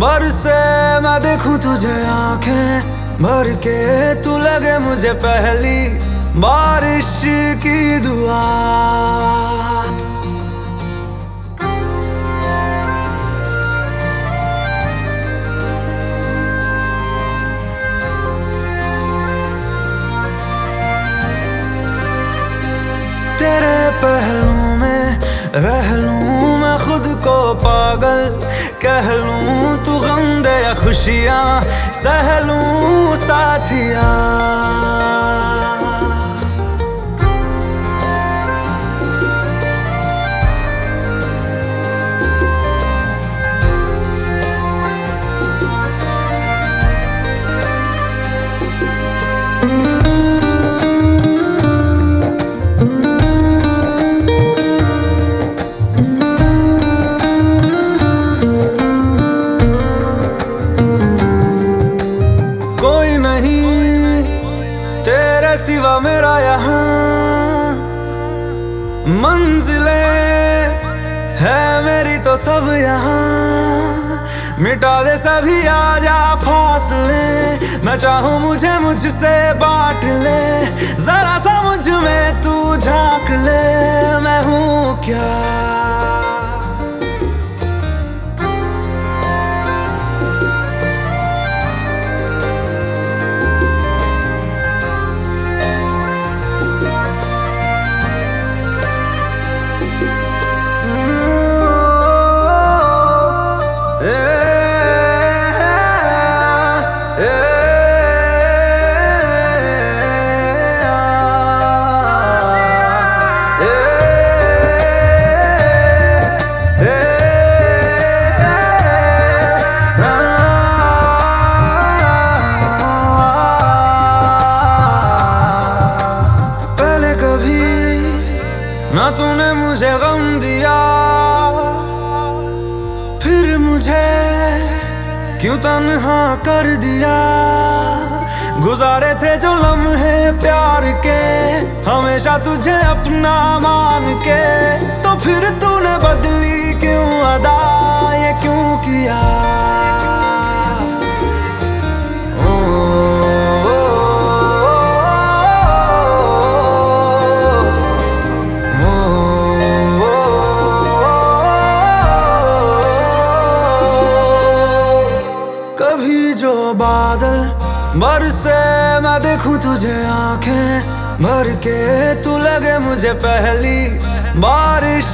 बरसे मैं देखूँ तुझे आँखें भर के तू लगे मुझे पहली बारिश की दुआ। तेरे पहलू में रह लूँ मैं खुद को पागल कह लूँ तू गम दे या खुशियाँ सह लूँ साथिया। यहाँ मंजिले है मेरी तो सब यहाँ। मिटा दे सभी आजा फासले। मैं चाहूँ मुझे मुझसे बांट ले। तूने मुझे गम दिया। फिर मुझे क्यों तनहा कर दिया? गुजारे थे जो लम्हे प्यार के, हमेशा तुझे अपना मान के। तो फिर तूने बदली क्यों अदा बादल बरसे मैं देखूँ तुझे आँखें भर के तू लगे मुझे पहली बारिश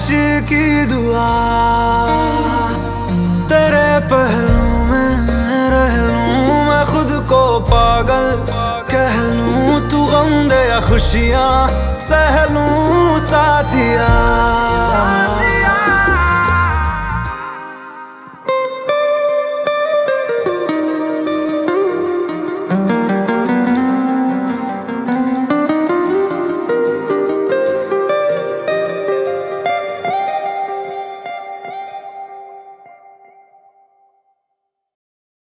की दुआ। तेरे पहलू में रह लूँ मैं खुद को पागल, कह लूँ तू गम दे खुशियाँ, सह लूँ साथिया।